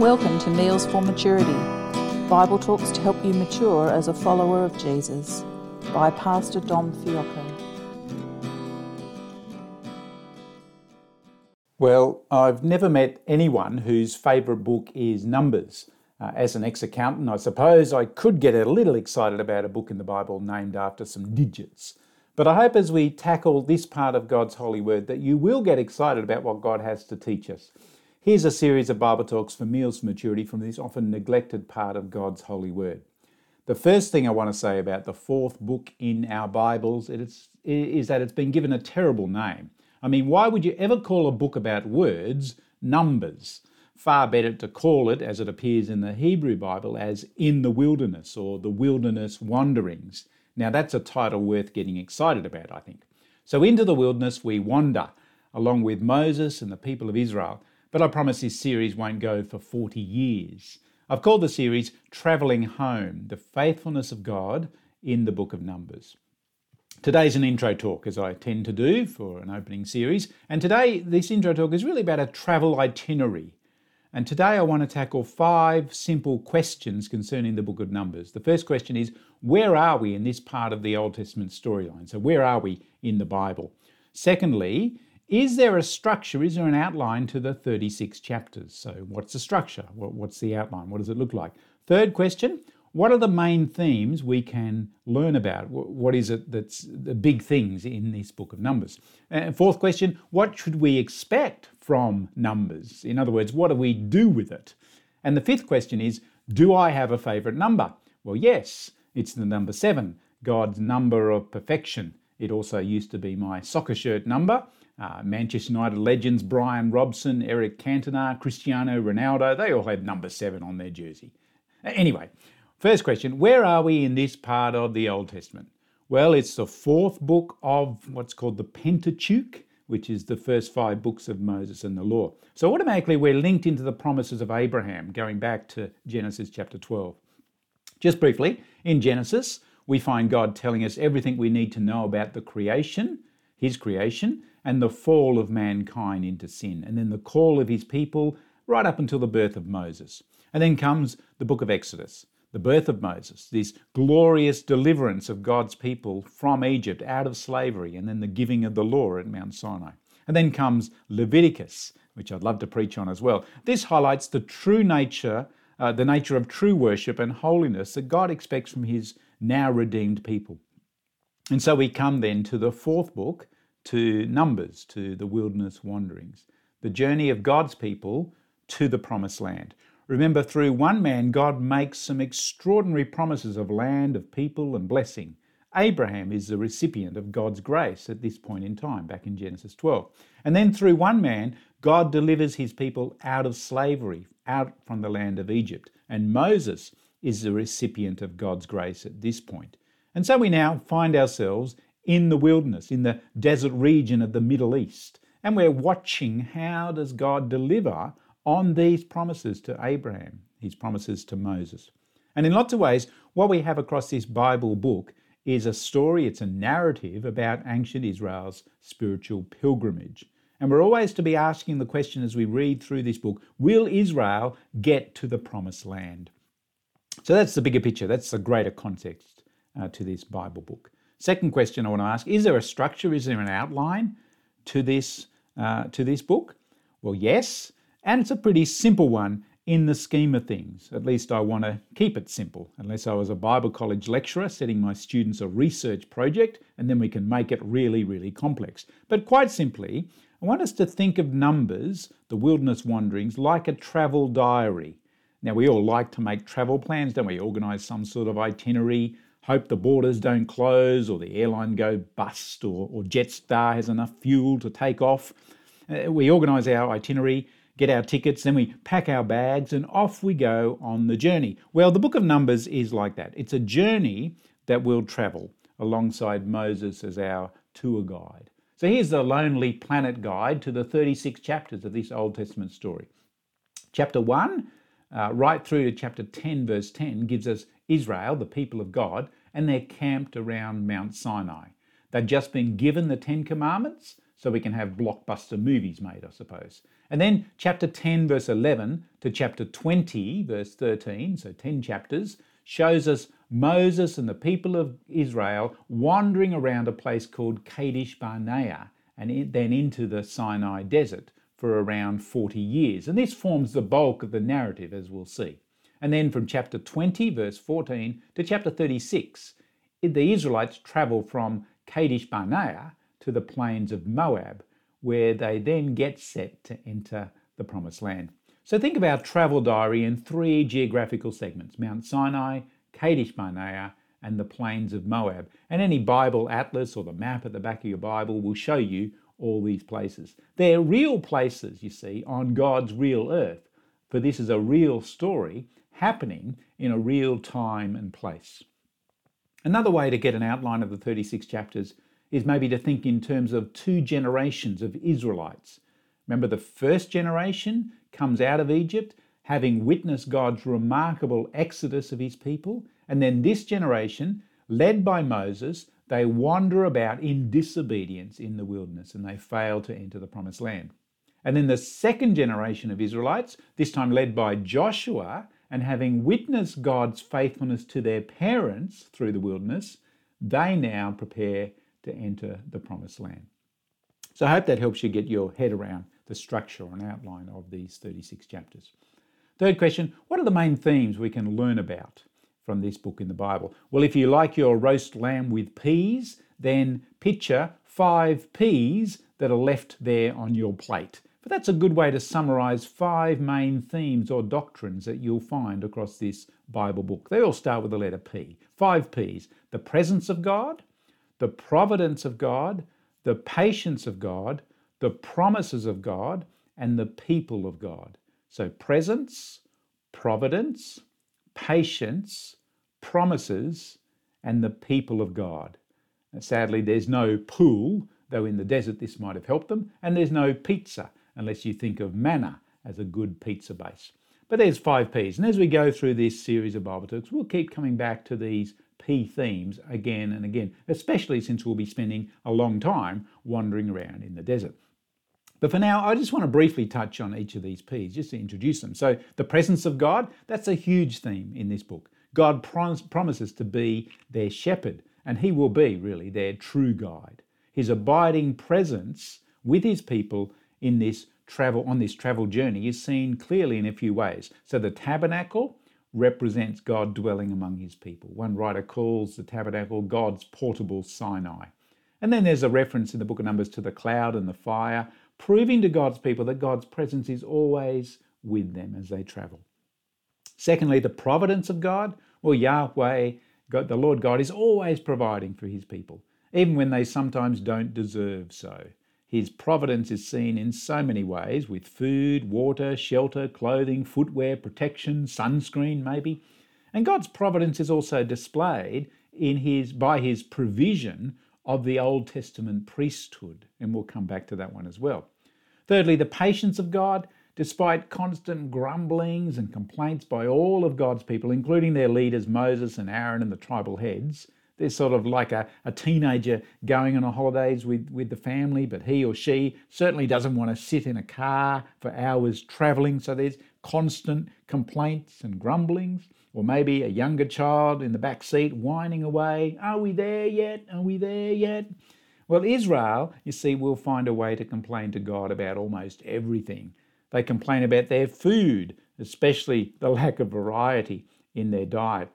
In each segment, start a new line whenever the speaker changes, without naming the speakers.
Welcome to Meals for Maturity, Bible talks to help you mature as a follower of Jesus by Pastor Dom Fiocco.
Well, I've never met anyone whose favourite book is Numbers. Uh, as an ex accountant, I suppose I could get a little excited about a book in the Bible named after some digits. But I hope as we tackle this part of God's holy word that you will get excited about what God has to teach us. Here's a series of Bible talks for meals maturity from this often neglected part of God's holy word. The first thing I want to say about the fourth book in our Bibles is, is that it's been given a terrible name. I mean, why would you ever call a book about words numbers? Far better to call it, as it appears in the Hebrew Bible, as In the Wilderness or The Wilderness Wanderings. Now, that's a title worth getting excited about, I think. So, into the wilderness we wander, along with Moses and the people of Israel. But I promise this series won't go for 40 years. I've called the series Travelling Home The Faithfulness of God in the Book of Numbers. Today's an intro talk, as I tend to do for an opening series. And today, this intro talk is really about a travel itinerary. And today, I want to tackle five simple questions concerning the book of Numbers. The first question is Where are we in this part of the Old Testament storyline? So, where are we in the Bible? Secondly, is there a structure? Is there an outline to the 36 chapters? So, what's the structure? What's the outline? What does it look like? Third question What are the main themes we can learn about? What is it that's the big things in this book of Numbers? And fourth question What should we expect from Numbers? In other words, what do we do with it? And the fifth question is Do I have a favourite number? Well, yes, it's the number seven, God's number of perfection. It also used to be my soccer shirt number. Uh, Manchester United legends Brian Robson, Eric Cantona, Cristiano Ronaldo, they all had number seven on their jersey. Anyway, first question Where are we in this part of the Old Testament? Well, it's the fourth book of what's called the Pentateuch, which is the first five books of Moses and the law. So automatically we're linked into the promises of Abraham, going back to Genesis chapter 12. Just briefly, in Genesis, we find God telling us everything we need to know about the creation, his creation, and the fall of mankind into sin, and then the call of his people right up until the birth of Moses. And then comes the book of Exodus, the birth of Moses, this glorious deliverance of God's people from Egypt out of slavery, and then the giving of the law at Mount Sinai. And then comes Leviticus, which I'd love to preach on as well. This highlights the true nature, uh, the nature of true worship and holiness that God expects from his now redeemed people. And so we come then to the fourth book, to Numbers, to the wilderness wanderings, the journey of God's people to the promised land. Remember, through one man, God makes some extraordinary promises of land, of people, and blessing. Abraham is the recipient of God's grace at this point in time, back in Genesis 12. And then through one man, God delivers his people out of slavery, out from the land of Egypt. And Moses is the recipient of God's grace at this point. And so we now find ourselves in the wilderness, in the desert region of the Middle East. And we're watching how does God deliver on these promises to Abraham, his promises to Moses. And in lots of ways, what we have across this Bible book is a story, it's a narrative about ancient Israel's spiritual pilgrimage. And we're always to be asking the question as we read through this book will Israel get to the promised land? So that's the bigger picture, that's the greater context uh, to this Bible book. Second question I want to ask Is there a structure? Is there an outline to this, uh, to this book? Well, yes, and it's a pretty simple one in the scheme of things. At least I want to keep it simple, unless I was a Bible college lecturer setting my students a research project, and then we can make it really, really complex. But quite simply, I want us to think of Numbers, the wilderness wanderings, like a travel diary. Now, we all like to make travel plans, don't we? Organise some sort of itinerary, hope the borders don't close or the airline go bust or, or Jetstar has enough fuel to take off. Uh, we organise our itinerary, get our tickets, then we pack our bags and off we go on the journey. Well, the book of Numbers is like that. It's a journey that we'll travel alongside Moses as our tour guide. So here's the Lonely Planet guide to the 36 chapters of this Old Testament story. Chapter 1, uh, right through to chapter 10, verse 10, gives us Israel, the people of God, and they're camped around Mount Sinai. They've just been given the Ten Commandments, so we can have blockbuster movies made, I suppose. And then chapter 10, verse 11 to chapter 20, verse 13, so 10 chapters, shows us Moses and the people of Israel wandering around a place called Kadesh Barnea and then into the Sinai desert for around 40 years. And this forms the bulk of the narrative, as we'll see. And then from chapter 20, verse 14, to chapter 36, the Israelites travel from Kadesh Barnea to the plains of Moab, where they then get set to enter the Promised Land. So think of our travel diary in three geographical segments Mount Sinai, Kadesh Barnea, and the plains of Moab. And any Bible atlas or the map at the back of your Bible will show you all these places. They're real places, you see, on God's real earth, for this is a real story happening in a real time and place. Another way to get an outline of the 36 chapters is maybe to think in terms of two generations of Israelites. Remember, the first generation comes out of Egypt having witnessed God's remarkable exodus of his people, and then this generation, led by Moses, they wander about in disobedience in the wilderness and they fail to enter the promised land. And then the second generation of Israelites, this time led by Joshua, and having witnessed God's faithfulness to their parents through the wilderness, they now prepare to enter the promised land. So I hope that helps you get your head around the structure and outline of these 36 chapters. Third question What are the main themes we can learn about from this book in the Bible? Well, if you like your roast lamb with peas, then picture five peas that are left there on your plate. But that's a good way to summarize five main themes or doctrines that you'll find across this Bible book. They all start with the letter P. Five P's the presence of God, the providence of God, the patience of God, the promises of God, and the people of God. So, presence, providence, patience, promises, and the people of God. Sadly, there's no pool, though in the desert this might have helped them, and there's no pizza, unless you think of manna as a good pizza base. But there's five P's. And as we go through this series of Bible talks, we'll keep coming back to these P themes again and again, especially since we'll be spending a long time wandering around in the desert. But for now, I just want to briefly touch on each of these P's just to introduce them. So, the presence of God, that's a huge theme in this book. God prom- promises to be their shepherd, and He will be really their true guide. His abiding presence with His people in this travel on this travel journey is seen clearly in a few ways. So the tabernacle represents God dwelling among his people. One writer calls the tabernacle God's portable Sinai. And then there's a reference in the book of Numbers to the cloud and the fire, proving to God's people that God's presence is always with them as they travel. Secondly, the providence of God. Well, Yahweh, God, the Lord God, is always providing for his people, even when they sometimes don't deserve so. His providence is seen in so many ways with food, water, shelter, clothing, footwear, protection, sunscreen, maybe. And God's providence is also displayed in his, by his provision of the Old Testament priesthood. And we'll come back to that one as well. Thirdly, the patience of God, despite constant grumblings and complaints by all of God's people, including their leaders Moses and Aaron and the tribal heads, they're sort of like a, a teenager going on a holidays with, with the family, but he or she certainly doesn't want to sit in a car for hours traveling. So there's constant complaints and grumblings. Or maybe a younger child in the back seat whining away, Are we there yet? Are we there yet? Well, Israel, you see, will find a way to complain to God about almost everything. They complain about their food, especially the lack of variety in their diet.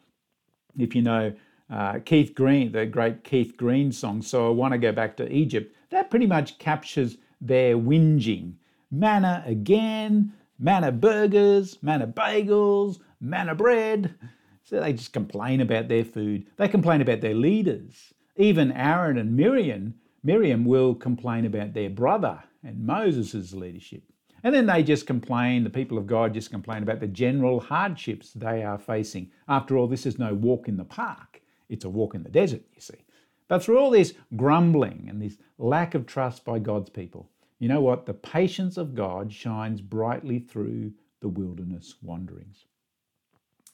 If you know uh, Keith Green, the great Keith Green song, So I Want to Go Back to Egypt, that pretty much captures their whinging. Manna again, manna burgers, manna bagels, manna bread. So they just complain about their food. They complain about their leaders. Even Aaron and Miriam, Miriam will complain about their brother and Moses' leadership. And then they just complain, the people of God just complain about the general hardships they are facing. After all, this is no walk in the park. It's a walk in the desert, you see. But through all this grumbling and this lack of trust by God's people, you know what? The patience of God shines brightly through the wilderness wanderings.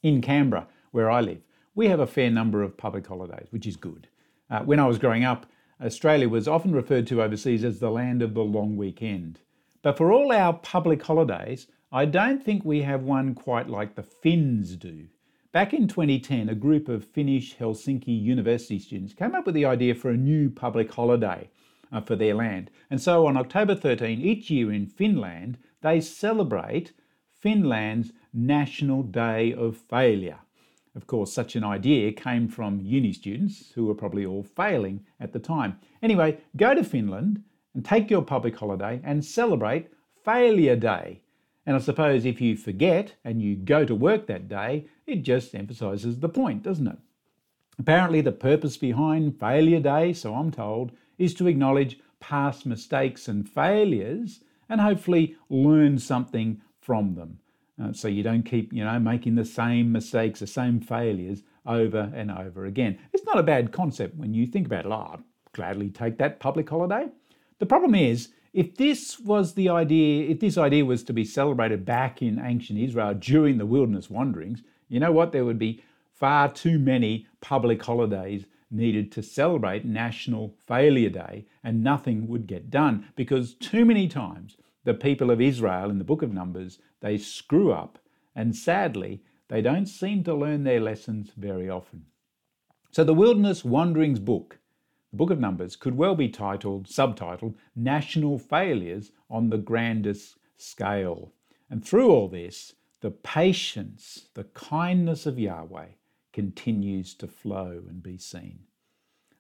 In Canberra, where I live, we have a fair number of public holidays, which is good. Uh, when I was growing up, Australia was often referred to overseas as the land of the long weekend. But for all our public holidays, I don't think we have one quite like the Finns do. Back in 2010, a group of Finnish Helsinki University students came up with the idea for a new public holiday uh, for their land. And so on October 13, each year in Finland, they celebrate Finland's National Day of Failure. Of course, such an idea came from uni students who were probably all failing at the time. Anyway, go to Finland and take your public holiday and celebrate Failure Day. And I suppose if you forget and you go to work that day, it just emphasises the point, doesn't it? Apparently, the purpose behind Failure Day, so I'm told, is to acknowledge past mistakes and failures and hopefully learn something from them. Uh, so you don't keep, you know, making the same mistakes, the same failures over and over again. It's not a bad concept when you think about it. Oh, I'd gladly take that public holiday. The problem is, if this was the idea, if this idea was to be celebrated back in ancient Israel during the wilderness wanderings, you know what? There would be far too many public holidays needed to celebrate National Failure Day, and nothing would get done because too many times the people of Israel in the book of Numbers, they screw up, and sadly, they don't seem to learn their lessons very often. So the Wilderness Wanderings book the book of Numbers could well be titled, subtitled, National Failures on the Grandest Scale. And through all this, the patience, the kindness of Yahweh continues to flow and be seen.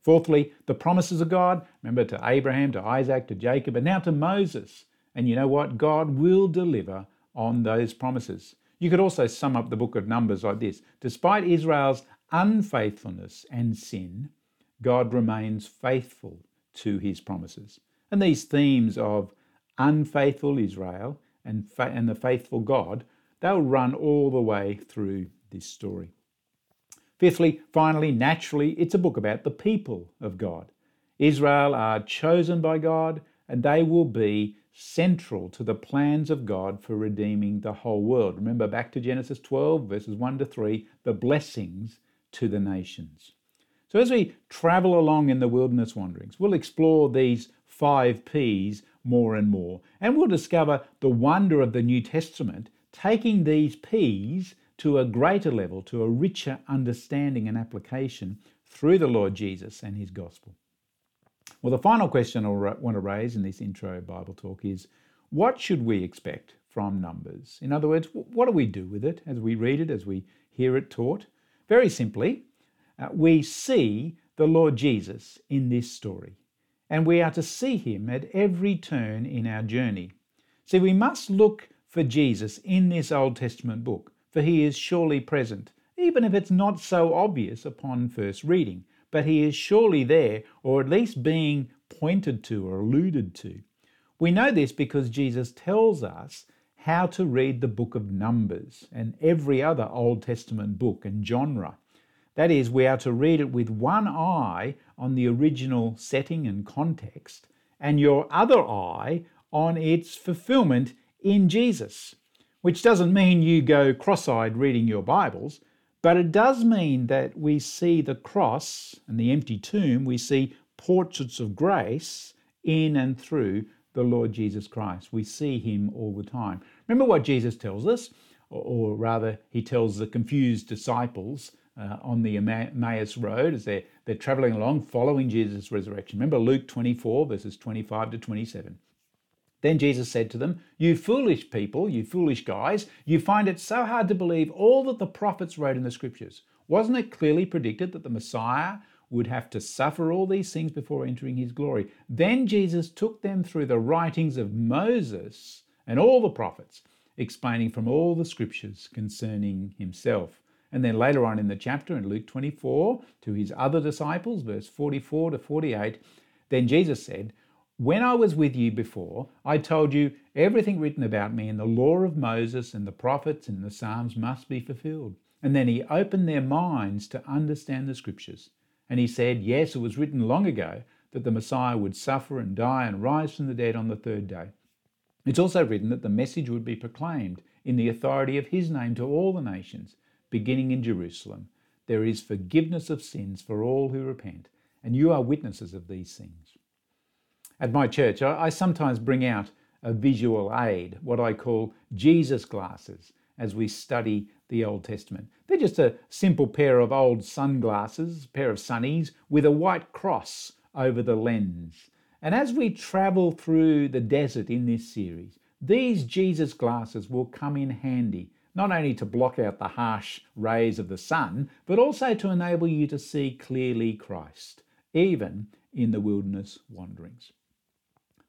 Fourthly, the promises of God. Remember to Abraham, to Isaac, to Jacob, and now to Moses. And you know what? God will deliver on those promises. You could also sum up the book of Numbers like this Despite Israel's unfaithfulness and sin, God remains faithful to his promises. And these themes of unfaithful Israel and, fa- and the faithful God, they'll run all the way through this story. Fifthly, finally, naturally, it's a book about the people of God. Israel are chosen by God and they will be central to the plans of God for redeeming the whole world. Remember back to Genesis 12, verses 1 to 3, the blessings to the nations. So, as we travel along in the wilderness wanderings, we'll explore these five P's more and more, and we'll discover the wonder of the New Testament taking these P's to a greater level, to a richer understanding and application through the Lord Jesus and his gospel. Well, the final question I want to raise in this intro Bible talk is what should we expect from Numbers? In other words, what do we do with it as we read it, as we hear it taught? Very simply, uh, we see the Lord Jesus in this story, and we are to see him at every turn in our journey. See, we must look for Jesus in this Old Testament book, for he is surely present, even if it's not so obvious upon first reading, but he is surely there, or at least being pointed to or alluded to. We know this because Jesus tells us how to read the book of Numbers and every other Old Testament book and genre. That is, we are to read it with one eye on the original setting and context, and your other eye on its fulfillment in Jesus. Which doesn't mean you go cross eyed reading your Bibles, but it does mean that we see the cross and the empty tomb, we see portraits of grace in and through the Lord Jesus Christ. We see him all the time. Remember what Jesus tells us, or, rather, he tells the confused disciples uh, on the Emmaus Road as they're, they're traveling along following Jesus' resurrection. Remember Luke 24, verses 25 to 27. Then Jesus said to them, You foolish people, you foolish guys, you find it so hard to believe all that the prophets wrote in the scriptures. Wasn't it clearly predicted that the Messiah would have to suffer all these things before entering his glory? Then Jesus took them through the writings of Moses and all the prophets, explaining from all the scriptures concerning himself. And then later on in the chapter, in Luke 24, to his other disciples, verse 44 to 48, then Jesus said, When I was with you before, I told you everything written about me in the law of Moses and the prophets and the Psalms must be fulfilled. And then he opened their minds to understand the scriptures. And he said, Yes, it was written long ago that the Messiah would suffer and die and rise from the dead on the third day. It's also written that the message would be proclaimed in the authority of his name to all the nations beginning in Jerusalem. There is forgiveness of sins for all who repent, and you are witnesses of these things. At my church, I, sometimes bring out a visual aid, what I call Jesus glasses, as we study the Old Testament. They're just a simple pair of old sunglasses, a pair of sunnies, with a white cross over the lens. And as we travel through the desert in this series, these Jesus glasses will come in handy, not only to block out the harsh rays of the sun, but also to enable you to see clearly Christ, even in the wilderness wanderings.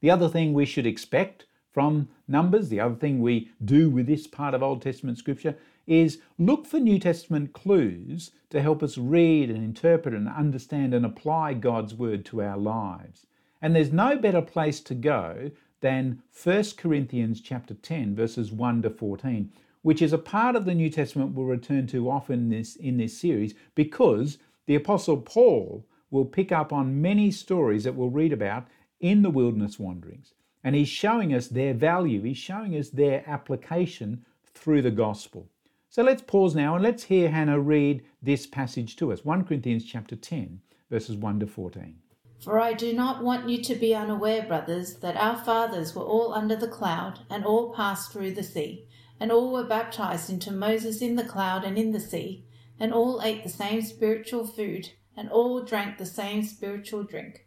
The other thing we should expect from Numbers, the other thing we do with this part of Old Testament scripture, is look for New Testament clues to help us read and interpret and understand and apply God's word to our lives. And there's no better place to go than 1 Corinthians chapter 10 verses 1 to 14, which is a part of the New Testament we'll return to often in this, in this series because the apostle Paul will pick up on many stories that we'll read about in the wilderness wanderings. And he's showing us their value, he's showing us their application through the gospel. So let's pause now and let's hear Hannah read this passage to us 1 Corinthians chapter 10, verses 1 to 14.
For I do not want you to be unaware, brothers, that our fathers were all under the cloud, and all passed through the sea, and all were baptized into Moses in the cloud and in the sea, and all ate the same spiritual food, and all drank the same spiritual drink.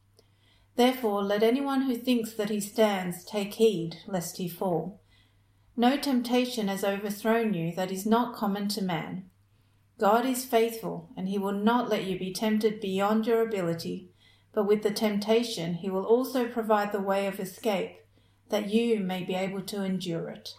Therefore, let anyone who thinks that he stands take heed lest he fall. No temptation has overthrown you that is not common to man. God is faithful, and he will not let you be tempted beyond your ability, but with the temptation he will also provide the way of escape, that you may be able to endure it.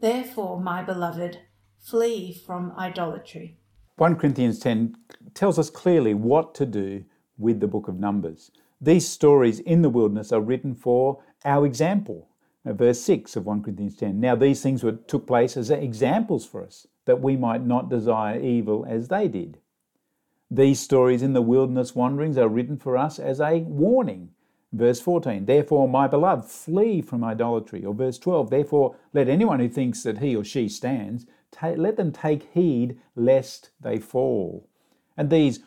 Therefore, my beloved, flee from idolatry.
1 Corinthians 10 tells us clearly what to do with the book of Numbers. These stories in the wilderness are written for our example. Verse 6 of 1 Corinthians 10. Now, these things were, took place as examples for us, that we might not desire evil as they did. These stories in the wilderness wanderings are written for us as a warning. Verse 14, therefore, my beloved, flee from idolatry. Or verse 12, therefore, let anyone who thinks that he or she stands, let them take heed lest they fall. And these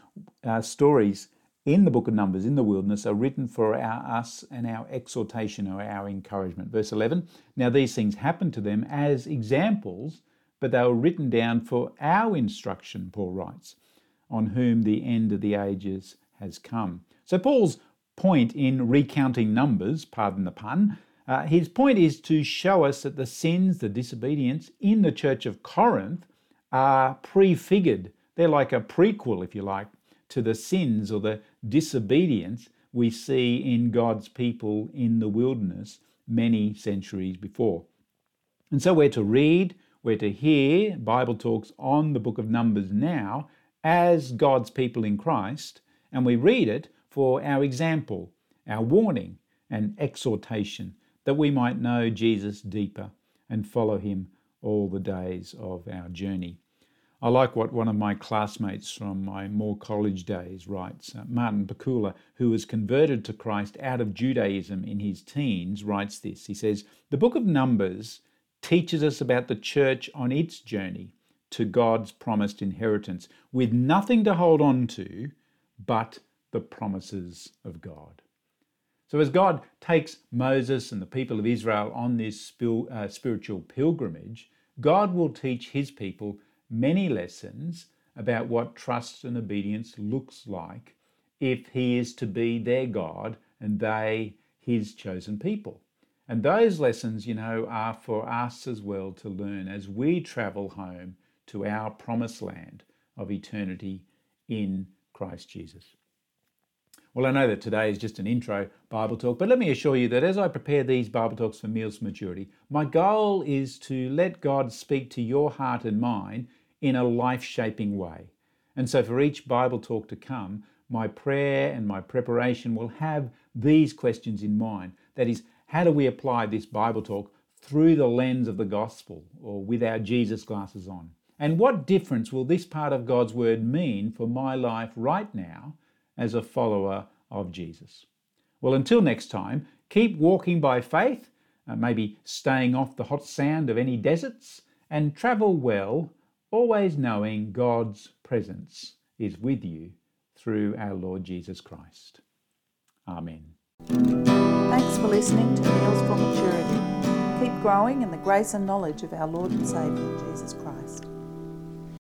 uh, stories in the book of Numbers in the wilderness are written for our, us and our exhortation or our encouragement. Verse 11 Now these things happened to them as examples, but they were written down for our instruction, Paul writes, on whom the end of the ages has come. So Paul's point in recounting Numbers, pardon the pun, uh, his point is to show us that the sins, the disobedience in the church of Corinth are prefigured. They're like a prequel, if you like, to the sins or the disobedience we see in God's people in the wilderness many centuries before. And so we're to read, we're to hear Bible talks on the book of Numbers now as God's people in Christ, and we read it for our example, our warning, and exhortation, that we might know Jesus deeper and follow him all the days of our journey. I like what one of my classmates from my Moore College days writes. Uh, Martin Pakula, who was converted to Christ out of Judaism in his teens, writes this. He says, The book of Numbers teaches us about the church on its journey to God's promised inheritance with nothing to hold on to but the promises of God. So, as God takes Moses and the people of Israel on this uh, spiritual pilgrimage, God will teach his people many lessons about what trust and obedience looks like if he is to be their God and they his chosen people. And those lessons, you know, are for us as well to learn as we travel home to our promised land of eternity in Christ Jesus. Well, I know that today is just an intro Bible talk, but let me assure you that as I prepare these Bible talks for Meals for Maturity, my goal is to let God speak to your heart and mind in a life shaping way. And so for each Bible talk to come, my prayer and my preparation will have these questions in mind. That is, how do we apply this Bible talk through the lens of the gospel or with our Jesus glasses on? And what difference will this part of God's word mean for my life right now as a follower of Jesus. Well, until next time, keep walking by faith, uh, maybe staying off the hot sand of any deserts, and travel well, always knowing God's presence is with you through our Lord Jesus Christ. Amen.
Thanks for listening to Meals for Maturity. Keep growing in the grace and knowledge of our Lord and Saviour, Jesus Christ.